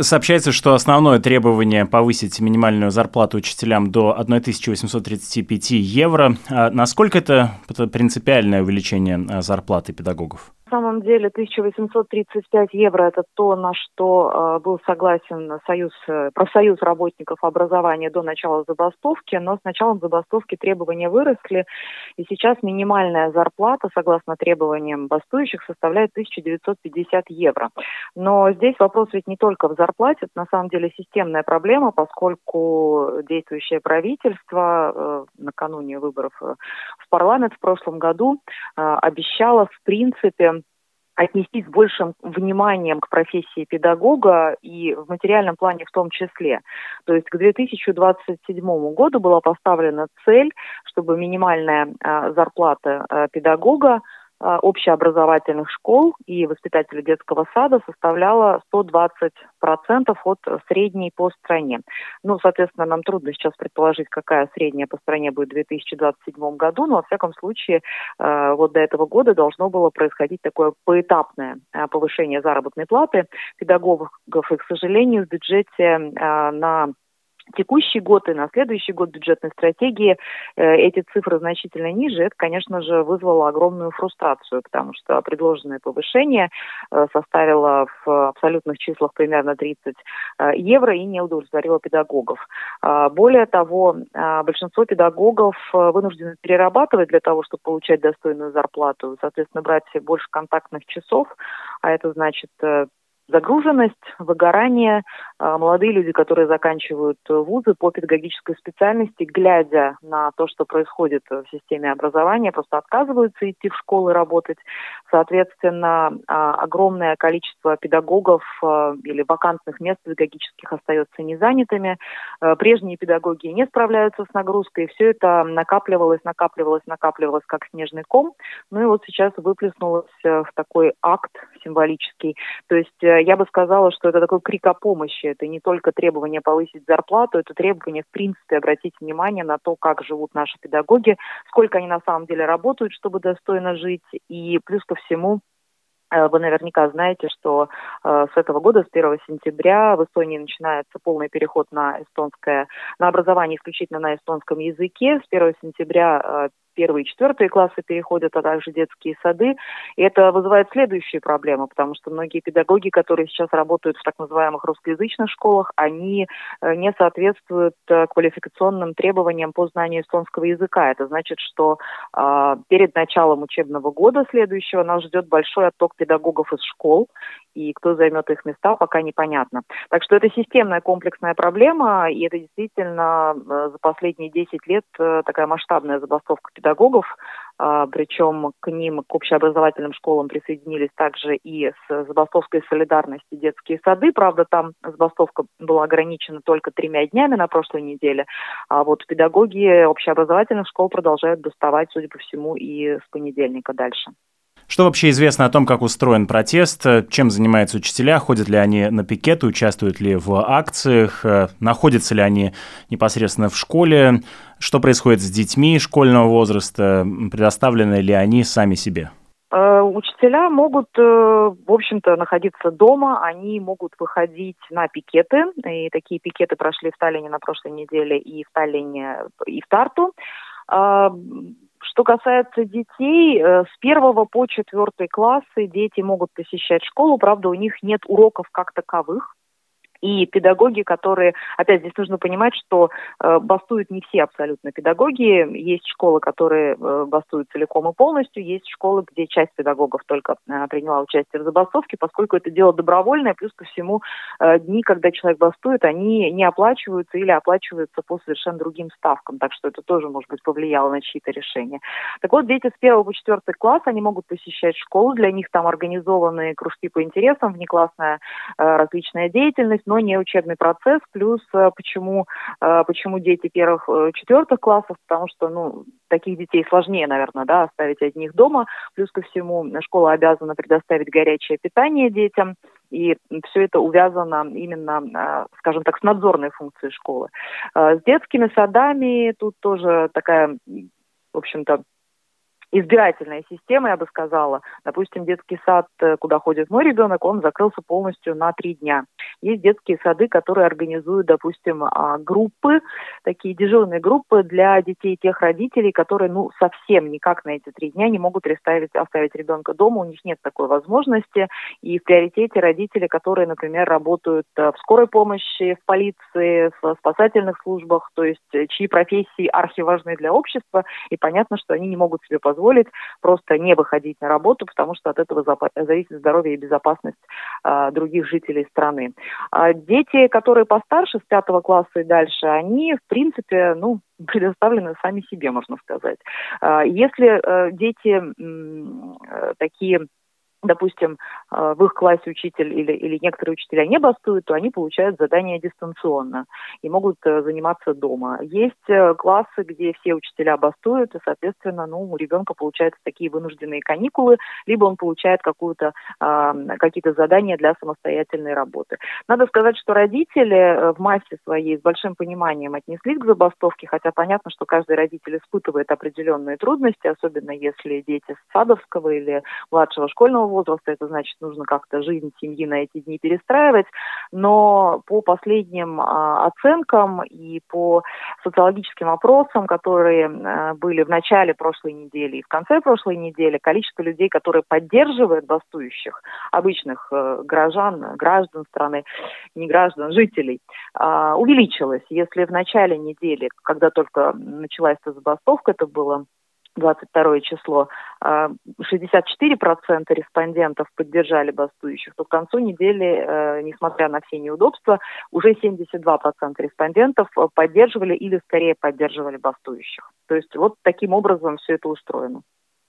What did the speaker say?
Сообщается, что основное требование повысить минимальную зарплату учителям до 1835 евро. А насколько это принципиальное увеличение а, зарплаты педагогов? Самом деле 1835 евро – это то, на что э, был согласен союз, э, профсоюз работников образования до начала забастовки, но с началом забастовки требования выросли, и сейчас минимальная зарплата, согласно требованиям бастующих, составляет 1950 евро. Но здесь вопрос ведь не только в зарплате, это на самом деле системная проблема, поскольку действующее правительство э, накануне выборов в парламент в прошлом году обещало в принципе отнестись с большим вниманием к профессии педагога и в материальном плане в том числе. То есть к 2027 году была поставлена цель, чтобы минимальная э, зарплата э, педагога а, общеобразовательных школ и воспитателей детского сада составляла 120% от средней по стране. Ну, соответственно, нам трудно сейчас предположить, какая средняя по стране будет в 2027 году, но, во всяком случае, а, вот до этого года должно было происходить такое поэтапное а, повышение заработной платы педагогов, и, к сожалению, в бюджете на текущий год и на следующий год бюджетной стратегии э, эти цифры значительно ниже, это, конечно же, вызвало огромную фрустрацию, потому что предложенное повышение э, составило в абсолютных числах примерно 30 э, евро и не удовлетворило педагогов. Э, более того, э, большинство педагогов вынуждены перерабатывать для того, чтобы получать достойную зарплату, соответственно, брать больше контактных часов, а это значит загруженность, выгорание. А, молодые люди, которые заканчивают вузы по педагогической специальности, глядя на то, что происходит в системе образования, просто отказываются идти в школы работать. Соответственно, а, огромное количество педагогов а, или вакантных мест педагогических остается незанятыми. Прежние педагоги не справляются с нагрузкой. Все это накапливалось, накапливалось, накапливалось как снежный ком. Ну и вот сейчас выплеснулось в такой акт символический. То есть э, я бы сказала, что это такой крик о помощи. Это не только требование повысить зарплату, это требование, в принципе, обратить внимание на то, как живут наши педагоги, сколько они на самом деле работают, чтобы достойно жить. И плюс ко всему, э, вы наверняка знаете, что э, с этого года, с 1 сентября, в Эстонии начинается полный переход на эстонское, на образование исключительно на эстонском языке. С 1 сентября первые и четвертые классы переходят, а также детские сады. И это вызывает следующие проблемы, потому что многие педагоги, которые сейчас работают в так называемых русскоязычных школах, они э, не соответствуют э, квалификационным требованиям по знанию эстонского языка. Это значит, что э, перед началом учебного года следующего нас ждет большой отток педагогов из школ, и кто займет их места, пока непонятно. Так что это системная комплексная проблема, и это действительно э, за последние 10 лет такая масштабная забастовка педагогов педагогов, а, причем к ним, к общеобразовательным школам присоединились также и с забастовкой солидарности детские сады. Правда, там забастовка была ограничена только тремя днями на прошлой неделе, а вот педагоги общеобразовательных школ продолжают доставать, судя по всему, и с понедельника дальше. Что вообще известно о том, как устроен протест, чем занимаются учителя, ходят ли они на пикеты, участвуют ли в акциях, находятся ли они непосредственно в школе, что происходит с детьми школьного возраста, предоставлены ли они сами себе? Э, учителя могут, э, в общем-то, находиться дома, они могут выходить на пикеты, и такие пикеты прошли в Таллине на прошлой неделе и в Таллине, и в Тарту. Что касается детей, э, с первого по четвертый классы дети могут посещать школу, правда, у них нет уроков как таковых, и педагоги, которые, опять здесь нужно понимать, что э, бастуют не все абсолютно педагоги. Есть школы, которые э, бастуют целиком и полностью, есть школы, где часть педагогов только э, приняла участие в забастовке, поскольку это дело добровольное, плюс ко всему э, дни, когда человек бастует, они не оплачиваются или оплачиваются по совершенно другим ставкам, так что это тоже, может быть, повлияло на чьи-то решения. Так вот, дети с первого по четвертый класс, они могут посещать школу, для них там организованы кружки по интересам, внеклассная э, различная деятельность, но не учебный процесс. Плюс э, почему, э, почему дети первых, э, четвертых классов, потому что, ну, таких детей сложнее, наверное, да, оставить одних дома. Плюс ко всему школа обязана предоставить горячее питание детям. И все это увязано именно, скажем так, с надзорной функцией школы. С детскими садами тут тоже такая, в общем-то, избирательная система, я бы сказала. Допустим, детский сад, э, куда ходит мой ребенок, он закрылся полностью на три дня. Есть детские сады, которые организуют, допустим, а, группы, такие дежурные группы для детей тех родителей, которые, ну, совсем никак на эти три дня не могут оставить, оставить ребенка дома, у них нет такой возможности. И в приоритете родители, которые, например, работают э, в скорой помощи, в полиции, в спасательных службах, то есть э, чьи профессии архиважны для общества, и понятно, что они не могут себе позволить позволить просто не выходить на работу, потому что от этого зависит здоровье и безопасность а, других жителей страны. А дети, которые постарше, с пятого класса и дальше, они, в принципе, ну, предоставлены сами себе, можно сказать. А, если а, дети м, такие допустим, э, в их классе учитель или, или некоторые учителя не бастуют, то они получают задания дистанционно и могут э, заниматься дома. Есть э, классы, где все учителя бастуют, и, соответственно, ну, у ребенка получаются такие вынужденные каникулы, либо он получает какую-то, какие-то задания для самостоятельной работы. Надо сказать, что родители в массе своей с большим пониманием отнеслись к забастовке, хотя понятно, что каждый родитель испытывает определенные трудности, особенно если дети с садовского или младшего школьного возраста, это значит, нужно как-то жизнь семьи на эти дни перестраивать. Но по последним а, оценкам и по социологическим опросам, которые а, были в начале прошлой недели и в конце прошлой недели, количество людей, которые поддерживают бастующих, обычных э, горожан, граждан страны, не граждан, жителей, а, увеличилось. Если в начале недели, когда только началась эта забастовка, это было 22 число, 64% а, респондентов поддержали бастующих, то к концу недели, э, несмотря на все неудобства, уже 72% респондентов поддерживали или скорее поддерживали бастующих. То есть вот таким образом все это устроено.